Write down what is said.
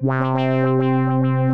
Wow.